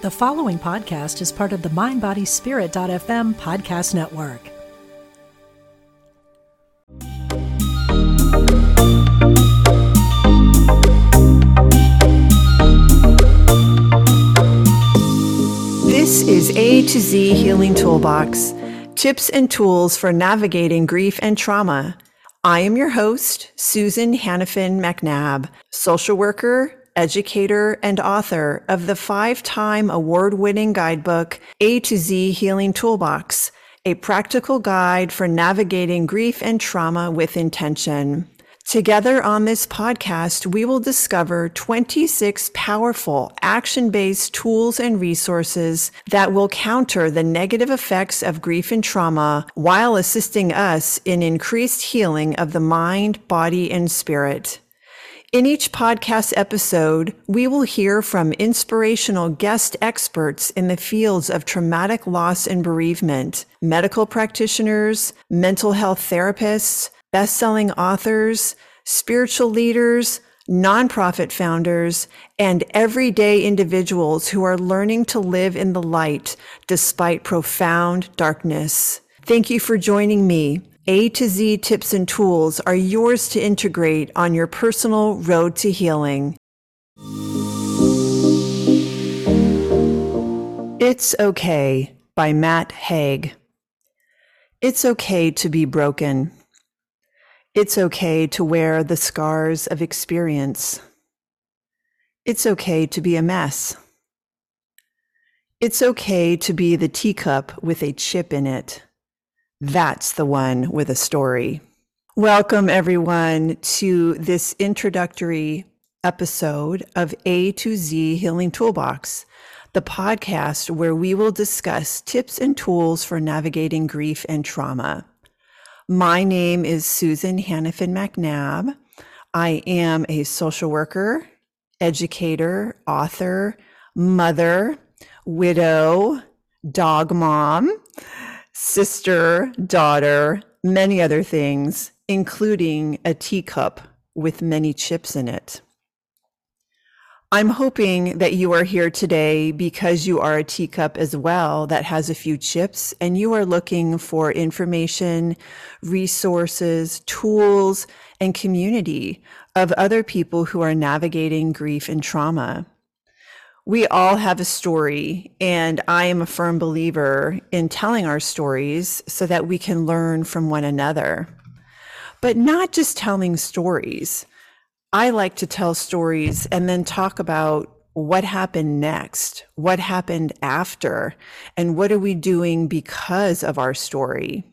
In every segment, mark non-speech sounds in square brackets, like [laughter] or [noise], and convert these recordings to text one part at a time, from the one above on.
The following podcast is part of the MindBodySpirit.fm podcast network. This is A to Z Healing Toolbox tips and tools for navigating grief and trauma. I am your host, Susan Hannifin-MacNab, social worker, educator, and author of the five time award winning guidebook, A to Z Healing Toolbox, a practical guide for navigating grief and trauma with intention. Together on this podcast, we will discover 26 powerful action based tools and resources that will counter the negative effects of grief and trauma while assisting us in increased healing of the mind, body, and spirit. In each podcast episode, we will hear from inspirational guest experts in the fields of traumatic loss and bereavement, medical practitioners, mental health therapists, best-selling authors, spiritual leaders, nonprofit founders, and everyday individuals who are learning to live in the light despite profound darkness. Thank you for joining me. A to Z tips and tools are yours to integrate on your personal road to healing. It's Okay by Matt Haig. It's okay to be broken. It's okay to wear the scars of experience. It's okay to be a mess. It's okay to be the teacup with a chip in it. That's the one with a story. Welcome, everyone, to this introductory episode of A to Z Healing Toolbox, the podcast where we will discuss tips and tools for navigating grief and trauma. My name is Susan Hannifin-MacNab. I am a social worker, educator, author, mother, widow, dog mom, sister, daughter, many other things, including a teacup with many chips in it. I'm hoping that you are here today because you are a teacup as well that has a few chips and you are looking for information, resources, tools, and community of other people who are navigating grief and trauma. We all have a story, and I am a firm believer in telling our stories so that we can learn from one another. But not just telling stories I like to tell stories and then talk about what happened next, what happened after, and what are we doing because of our story.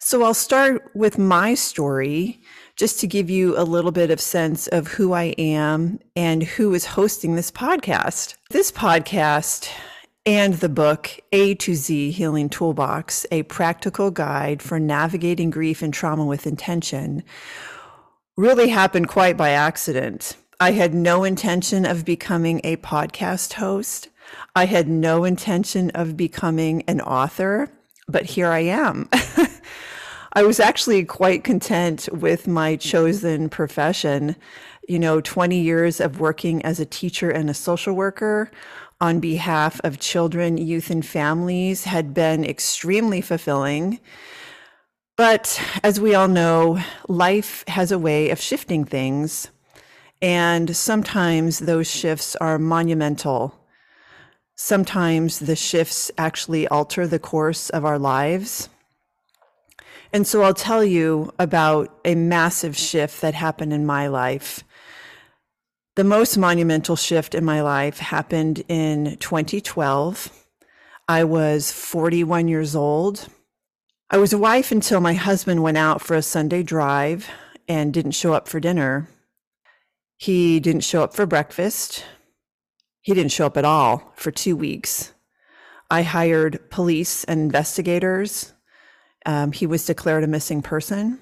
So I'll start with my story just to give you a little bit of sense of who I am and who is hosting this podcast. This podcast and the book A to Z Healing Toolbox, a practical guide for navigating grief and trauma with intention really happened quite by accident. I had no intention of becoming a podcast host. I had no intention of becoming an author, but here I am. [laughs] I was actually quite content with my chosen profession. You know, 20 years of working as a teacher and a social worker on behalf of children, youth, and families had been extremely fulfilling. But as we all know, life has a way of shifting things. And sometimes those shifts are monumental. Sometimes the shifts actually alter the course of our lives. And so I'll tell you about a massive shift that happened in my life. The most monumental shift in my life happened in 2012. I was 41 years old. I was a wife until my husband went out for a Sunday drive and didn't show up for dinner. He didn't show up for breakfast. He didn't show up at all for two weeks. I hired police and investigators. Um, he was declared a missing person.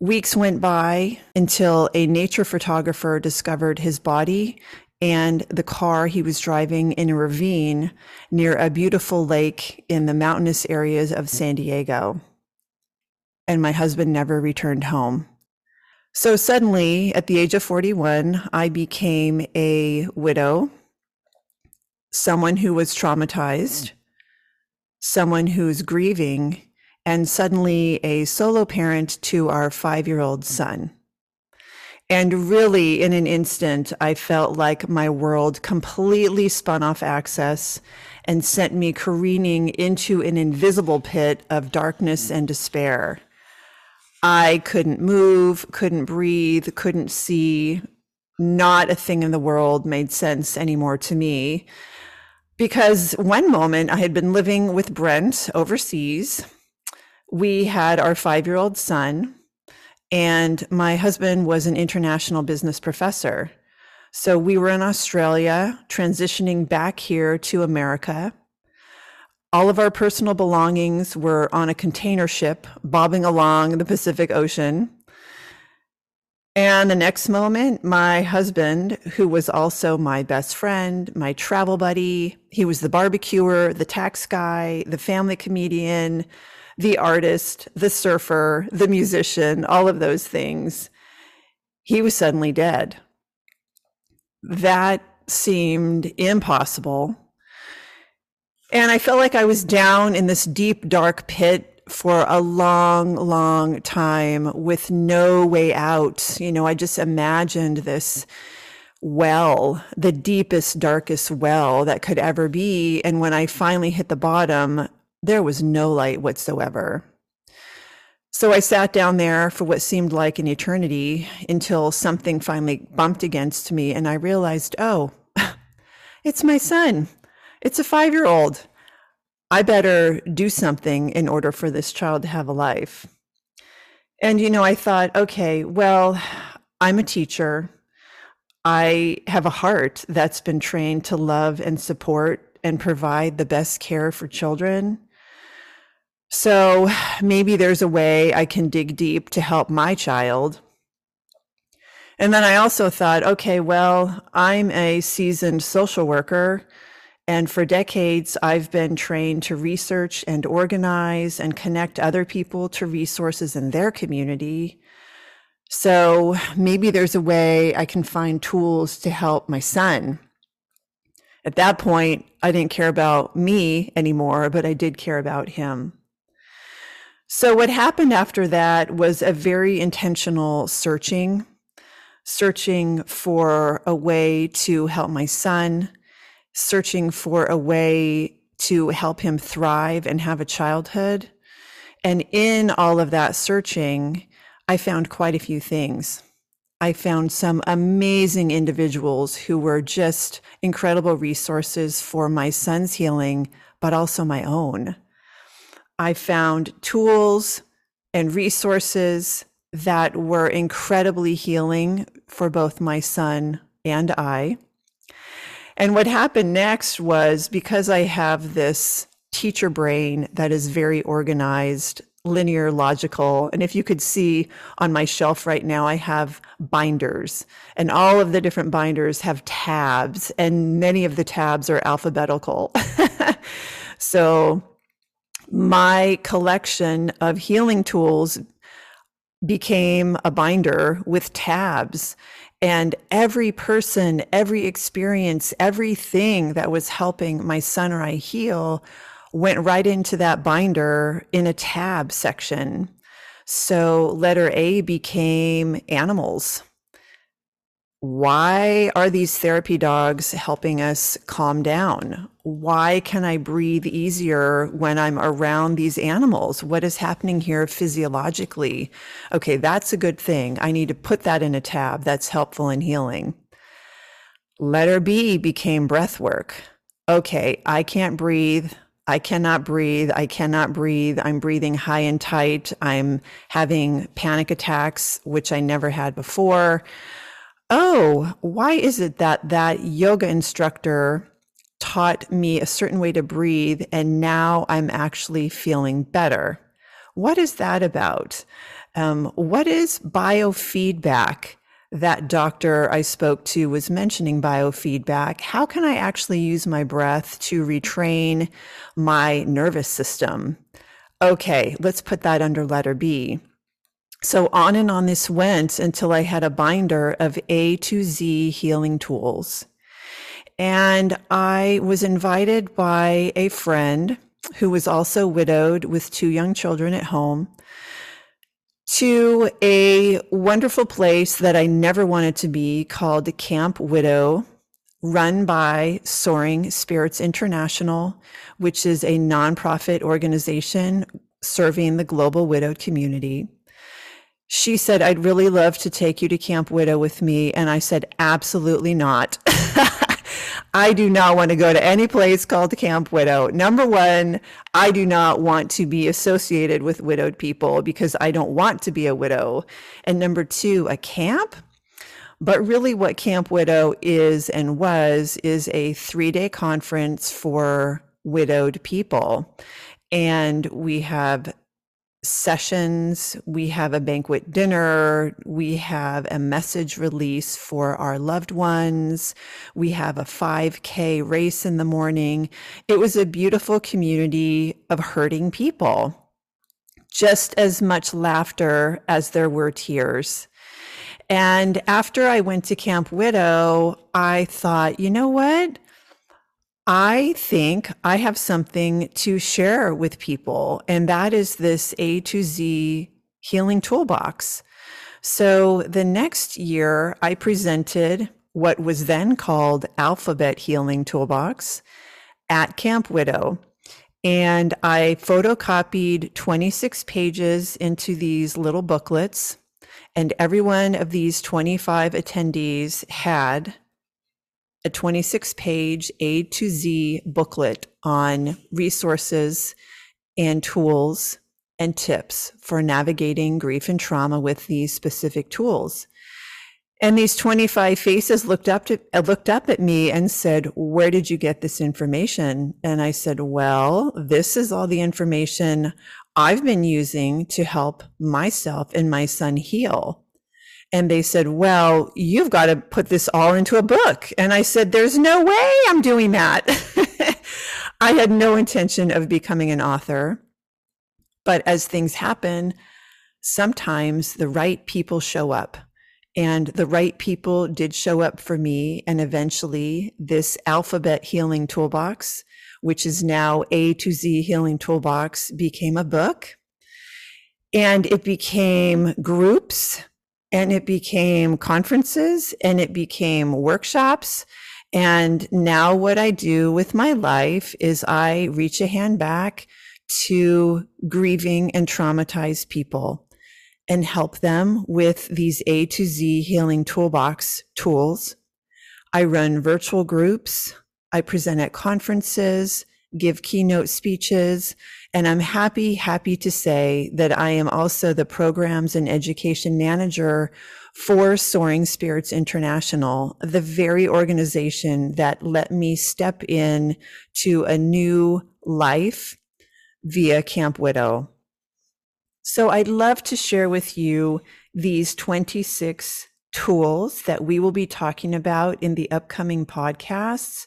Weeks went by until a nature photographer discovered his body and the car he was driving in a ravine near a beautiful lake in the mountainous areas of San Diego. And my husband never returned home. So suddenly, at the age of 41, I became a widow, someone who was traumatized, someone who's grieving, and suddenly a solo parent to our five year old mm. son. And really, in an instant, I felt like my world completely spun off axis and sent me careening into an invisible pit of darkness mm. and despair. I couldn't move, couldn't breathe, couldn't see. Not a thing in the world made sense anymore to me. Because one moment I had been living with Brent overseas. We had our five year old son, and my husband was an international business professor. So we were in Australia, transitioning back here to America. All of our personal belongings were on a container ship bobbing along the Pacific Ocean. And the next moment, my husband, who was also my best friend, my travel buddy, he was the barbecuer, the tax guy, the family comedian, the artist, the surfer, the musician, all of those things. He was suddenly dead. That seemed impossible and I felt like I was down in this deep, dark pit for a long, long time with no way out. You know, I just imagined this well, the deepest, darkest well that could ever be. And when I finally hit the bottom, there was no light whatsoever. So I sat down there for what seemed like an eternity until something finally bumped against me and I realized, oh, [laughs] it's my son. It's a five year old. I better do something in order for this child to have a life. And, you know, I thought, okay, well, I'm a teacher. I have a heart that's been trained to love and support and provide the best care for children. So maybe there's a way I can dig deep to help my child. And then I also thought, okay, well, I'm a seasoned social worker. And for decades, I've been trained to research and organize and connect other people to resources in their community. So maybe there's a way I can find tools to help my son. At that point, I didn't care about me anymore, but I did care about him. So, what happened after that was a very intentional searching, searching for a way to help my son, searching for a way to help him thrive and have a childhood. And in all of that searching, I found quite a few things. I found some amazing individuals who were just incredible resources for my son's healing, but also my own. I found tools and resources that were incredibly healing for both my son and I. And what happened next was because I have this teacher brain that is very organized, linear, logical. And if you could see on my shelf right now, I have binders, and all of the different binders have tabs, and many of the tabs are alphabetical. [laughs] so my collection of healing tools became a binder with tabs and every person, every experience, everything that was helping my son or I heal went right into that binder in a tab section. So letter A became animals. Why are these therapy dogs helping us calm down? Why can I breathe easier when I'm around these animals? What is happening here physiologically? Okay, that's a good thing. I need to put that in a tab that's helpful in healing. Letter B became breath work. Okay, I can't breathe. I cannot breathe. I cannot breathe. I'm breathing high and tight. I'm having panic attacks, which I never had before. Oh, why is it that that yoga instructor taught me a certain way to breathe, and now I'm actually feeling better. What is that about? Um, what is biofeedback? That doctor I spoke to was mentioning biofeedback. How can I actually use my breath to retrain my nervous system? Okay, let's put that under letter B. So on and on this went until I had a binder of A to Z healing tools. And I was invited by a friend who was also widowed with two young children at home to a wonderful place that I never wanted to be called Camp Widow, run by Soaring Spirits International, which is a nonprofit organization serving the global widowed community. She said, I'd really love to take you to Camp Widow with me. And I said, absolutely not. [laughs] I do not want to go to any place called Camp Widow. Number one, I do not want to be associated with widowed people because I don't want to be a widow. And number two, a camp? But really, what Camp Widow is and was is a three day conference for widowed people. And we have sessions, we have a banquet dinner, we have a message release for our loved ones, we have a 5K race in the morning. It was a beautiful community of hurting people, just as much laughter as there were tears. And after I went to Camp Widow, I thought, you know what? I think I have something to share with people, and that is this A to Z healing toolbox. So the next year, I presented what was then called Alphabet Healing Toolbox at Camp Widow. And I photocopied 26 pages into these little booklets. And every one of these 25 attendees had a 26 page A to Z booklet on resources and tools and tips for navigating grief and trauma with these specific tools. And these 25 faces looked up to uh, looked up at me and said, "Where did you get this information?" And I said, "Well, this is all the information I've been using to help myself and my son heal." And they said, Well, you've got to put this all into a book. And I said, There's no way I'm doing that. [laughs] I had no intention of becoming an author. But as things happen, sometimes the right people show up. And the right people did show up for me. And eventually, this alphabet healing toolbox, which is now A to Z healing toolbox, became a book. And it became groups and it became conferences and it became workshops. And now what I do with my life is I reach a hand back to grieving and traumatized people and help them with these A to Z healing toolbox tools. I run virtual groups. I present at conferences, give keynote speeches, and I'm happy, happy to say that I am also the programs and education manager for Soaring Spirits International, the very organization that let me step in to a new life via Camp Widow. So I'd love to share with you these 26 tools that we will be talking about in the upcoming podcasts.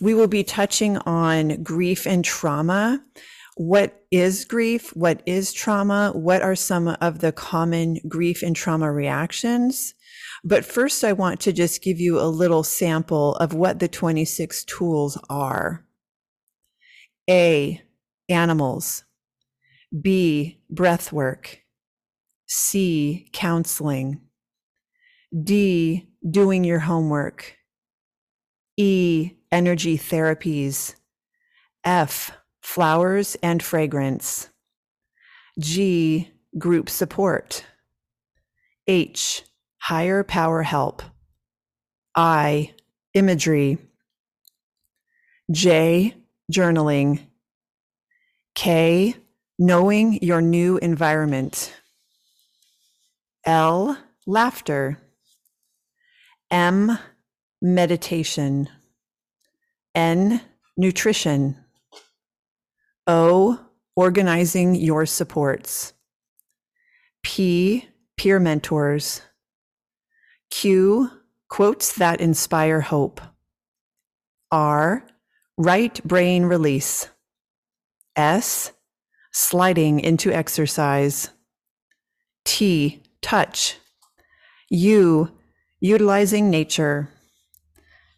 We will be touching on grief and trauma what is grief? What is trauma? What are some of the common grief and trauma reactions? But first, I want to just give you a little sample of what the 26 tools are. A, animals. B, breath work. C, counseling. D, doing your homework. E, energy therapies. F, flowers and fragrance. G, group support. H, higher power help. I, imagery. J, journaling. K, knowing your new environment. L, laughter. M, meditation. N, nutrition. O, organizing your supports. P, peer mentors. Q, quotes that inspire hope. R, right brain release. S, sliding into exercise. T, touch. U, utilizing nature.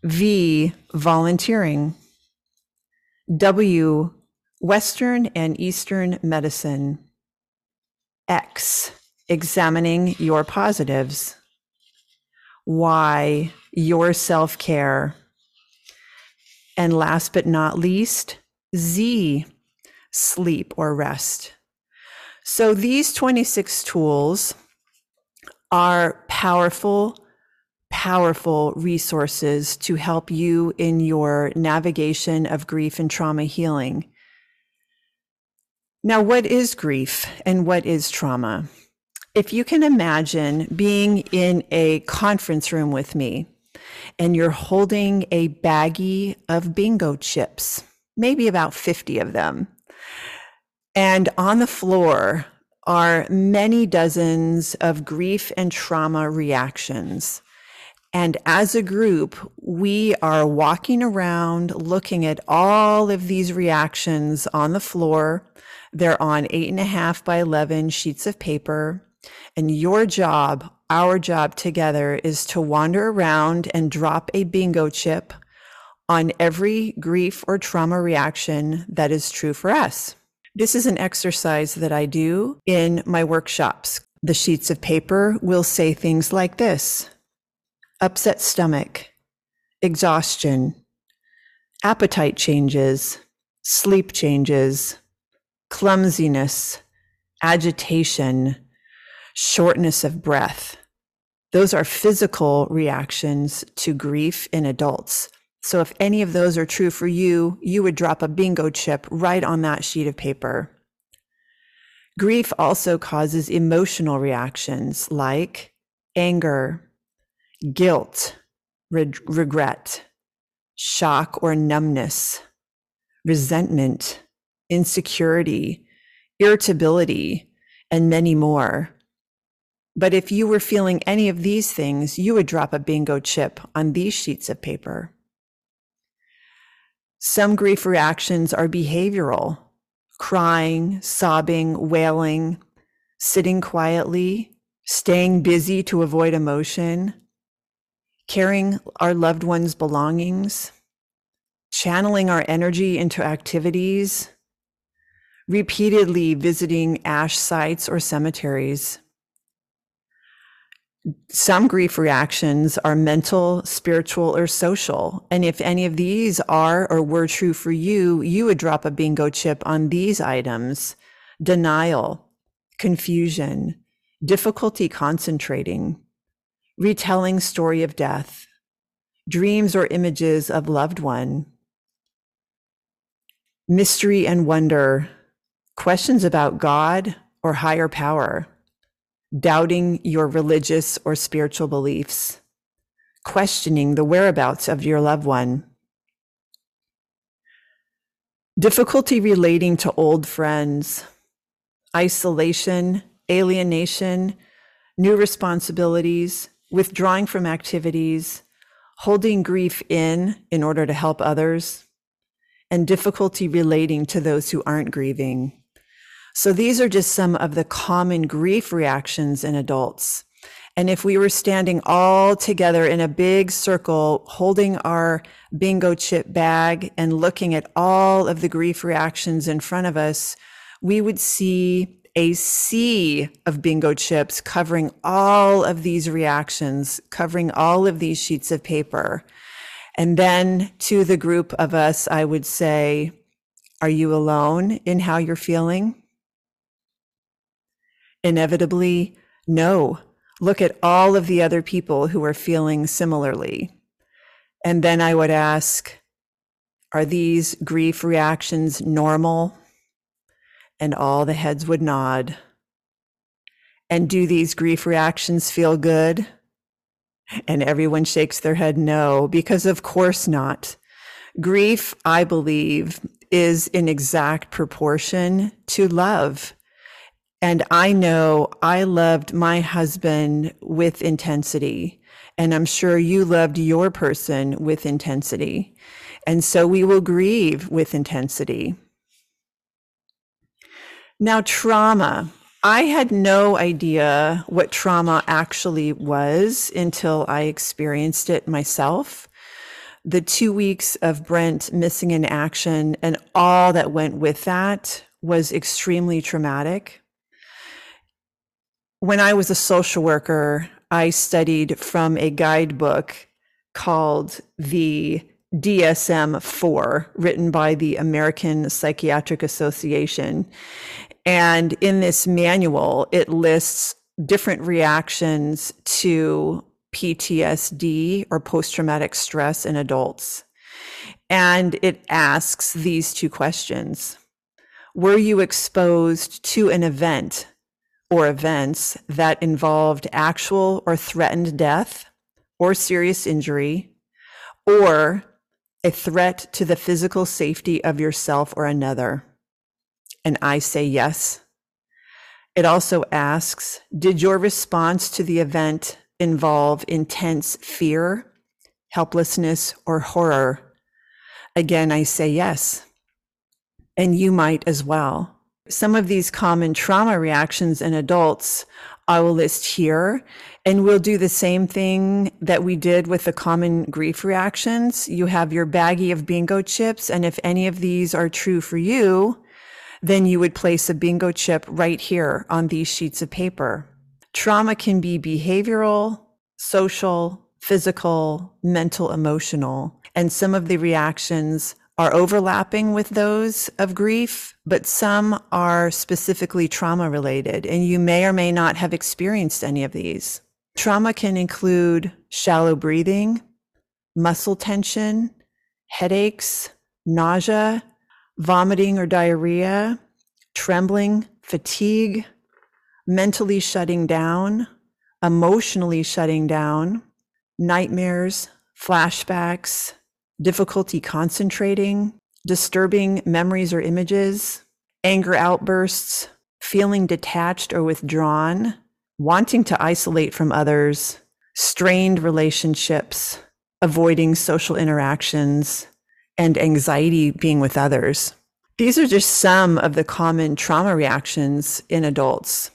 V, volunteering. W, Western and Eastern medicine. X, examining your positives. Y, your self care. And last but not least, Z, sleep or rest. So these 26 tools are powerful, powerful resources to help you in your navigation of grief and trauma healing. Now, what is grief and what is trauma? If you can imagine being in a conference room with me and you're holding a baggie of bingo chips, maybe about 50 of them. And on the floor are many dozens of grief and trauma reactions. And as a group, we are walking around looking at all of these reactions on the floor. They're on eight and a half by 11 sheets of paper. And your job, our job together, is to wander around and drop a bingo chip on every grief or trauma reaction that is true for us. This is an exercise that I do in my workshops. The sheets of paper will say things like this upset stomach, exhaustion, appetite changes, sleep changes, clumsiness, agitation, shortness of breath. Those are physical reactions to grief in adults. So if any of those are true for you, you would drop a bingo chip right on that sheet of paper. Grief also causes emotional reactions like anger, guilt, re- regret, shock or numbness, resentment, insecurity, irritability, and many more. But if you were feeling any of these things, you would drop a bingo chip on these sheets of paper. Some grief reactions are behavioral crying, sobbing, wailing, sitting quietly, staying busy to avoid emotion, carrying our loved ones' belongings, channeling our energy into activities, repeatedly visiting ash sites or cemeteries some grief reactions are mental, spiritual, or social. And if any of these are or were true for you, you would drop a bingo chip on these items denial, confusion, difficulty concentrating, retelling story of death, dreams or images of loved one, mystery and wonder, questions about God or higher power doubting your religious or spiritual beliefs, questioning the whereabouts of your loved one, difficulty relating to old friends, isolation, alienation, new responsibilities, withdrawing from activities, holding grief in in order to help others, and difficulty relating to those who aren't grieving. So these are just some of the common grief reactions in adults. And if we were standing all together in a big circle, holding our bingo chip bag and looking at all of the grief reactions in front of us, we would see a sea of bingo chips covering all of these reactions, covering all of these sheets of paper. And then to the group of us, I would say, Are you alone in how you're feeling? Inevitably, no, look at all of the other people who are feeling similarly. And then I would ask, are these grief reactions normal? And all the heads would nod. And do these grief reactions feel good? And everyone shakes their head no, because of course not. Grief, I believe, is in exact proportion to love. And I know I loved my husband with intensity. And I'm sure you loved your person with intensity. And so we will grieve with intensity. Now, trauma. I had no idea what trauma actually was until I experienced it myself. the two weeks of Brent missing in action and all that went with that was extremely traumatic. When I was a social worker, I studied from a guidebook called the DSM 4, written by the American Psychiatric Association. And in this manual, it lists different reactions to PTSD or post traumatic stress in adults. And it asks these two questions Were you exposed to an event or events that involved actual or threatened death or serious injury or a threat to the physical safety of yourself or another? And I say yes. It also asks Did your response to the event involve intense fear, helplessness, or horror? Again, I say yes. And you might as well. Some of these common trauma reactions in adults I will list here. And we'll do the same thing that we did with the common grief reactions. You have your baggie of bingo chips. And if any of these are true for you, then you would place a bingo chip right here on these sheets of paper. Trauma can be behavioral, social, physical, mental, emotional. And some of the reactions are overlapping with those of grief, but some are specifically trauma related. And you may or may not have experienced any of these. Trauma can include shallow breathing, muscle tension, headaches, nausea, vomiting or diarrhea, trembling, fatigue, mentally shutting down, emotionally shutting down, nightmares, flashbacks, difficulty concentrating, disturbing memories or images, anger outbursts, feeling detached or withdrawn, wanting to isolate from others, strained relationships, avoiding social interactions, and anxiety being with others. These are just some of the common trauma reactions in adults.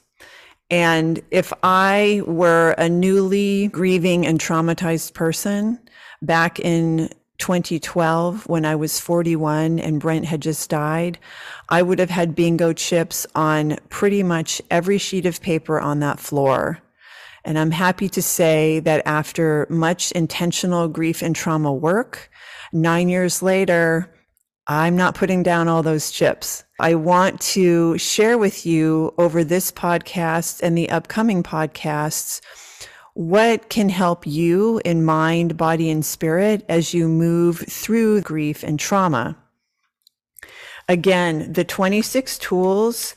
And if I were a newly grieving and traumatized person back in 2012 when I was 41 and Brent had just died, I would have had bingo chips on pretty much every sheet of paper on that floor. And I'm happy to say that after much intentional grief and trauma work, nine years later, I'm not putting down all those chips. I want to share with you over this podcast and the upcoming podcasts what can help you in mind, body, and spirit as you move through grief and trauma. Again, the 26 tools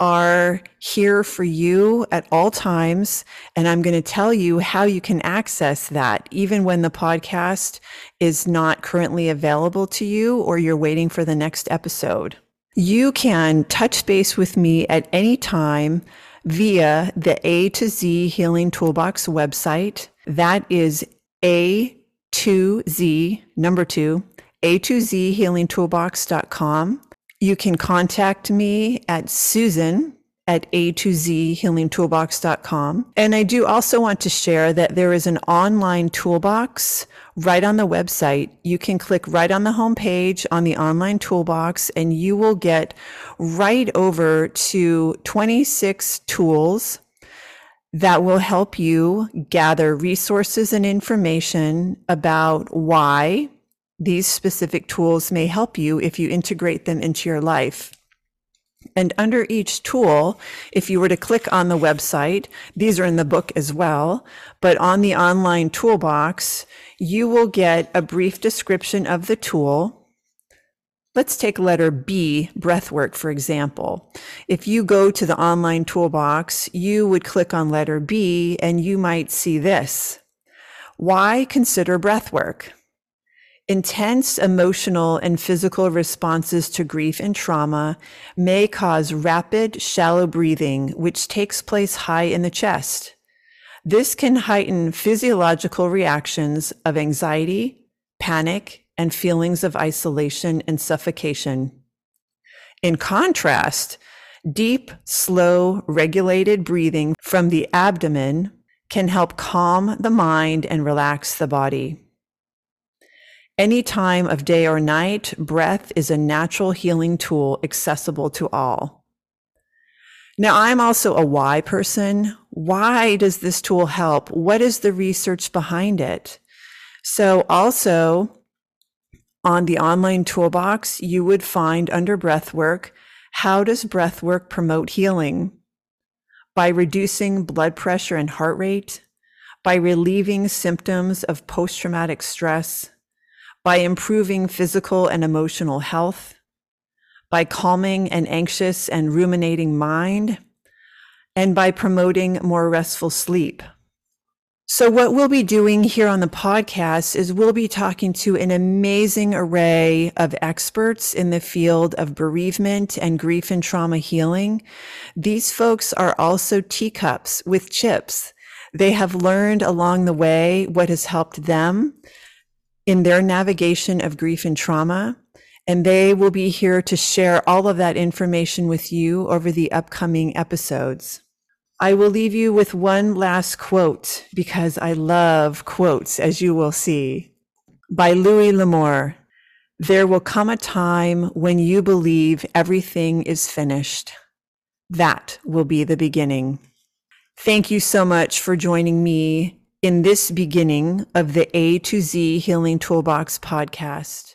are here for you at all times. And I'm going to tell you how you can access that, even when the podcast is not currently available to you or you're waiting for the next episode. You can touch base with me at any time via the A to Z Healing Toolbox website. That is A to Z, number two, A to Z Healing Toolbox.com. You can contact me at Susan at A to Z healingtoolbox.com. And I do also want to share that there is an online toolbox right on the website. You can click right on the homepage on the online toolbox and you will get right over to 26 tools that will help you gather resources and information about why these specific tools may help you if you integrate them into your life. And under each tool, if you were to click on the website, these are in the book as well, but on the online toolbox, you will get a brief description of the tool. Let's take letter B, breathwork, for example. If you go to the online toolbox, you would click on letter B and you might see this. Why consider breathwork? Intense emotional and physical responses to grief and trauma may cause rapid, shallow breathing, which takes place high in the chest. This can heighten physiological reactions of anxiety, panic, and feelings of isolation and suffocation. In contrast, deep, slow, regulated breathing from the abdomen can help calm the mind and relax the body. Any time of day or night, breath is a natural healing tool accessible to all. Now, I'm also a why person. Why does this tool help? What is the research behind it? So, also on the online toolbox, you would find under breathwork how does breathwork promote healing? By reducing blood pressure and heart rate, by relieving symptoms of post traumatic stress, by improving physical and emotional health, by calming an anxious and ruminating mind, and by promoting more restful sleep. So, what we'll be doing here on the podcast is we'll be talking to an amazing array of experts in the field of bereavement and grief and trauma healing. These folks are also teacups with chips. They have learned along the way what has helped them in their navigation of grief and trauma and they will be here to share all of that information with you over the upcoming episodes. I will leave you with one last quote because I love quotes, as you will see, by Louis L'Amour. There will come a time when you believe everything is finished. That will be the beginning. Thank you so much for joining me in this beginning of the A to Z Healing Toolbox podcast.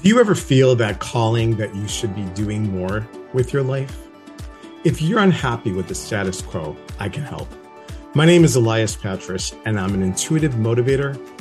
Do you ever feel that calling that you should be doing more with your life? If you're unhappy with the status quo, I can help. My name is Elias Patras, and I'm an intuitive motivator,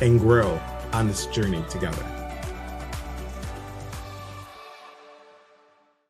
and grow on this journey together.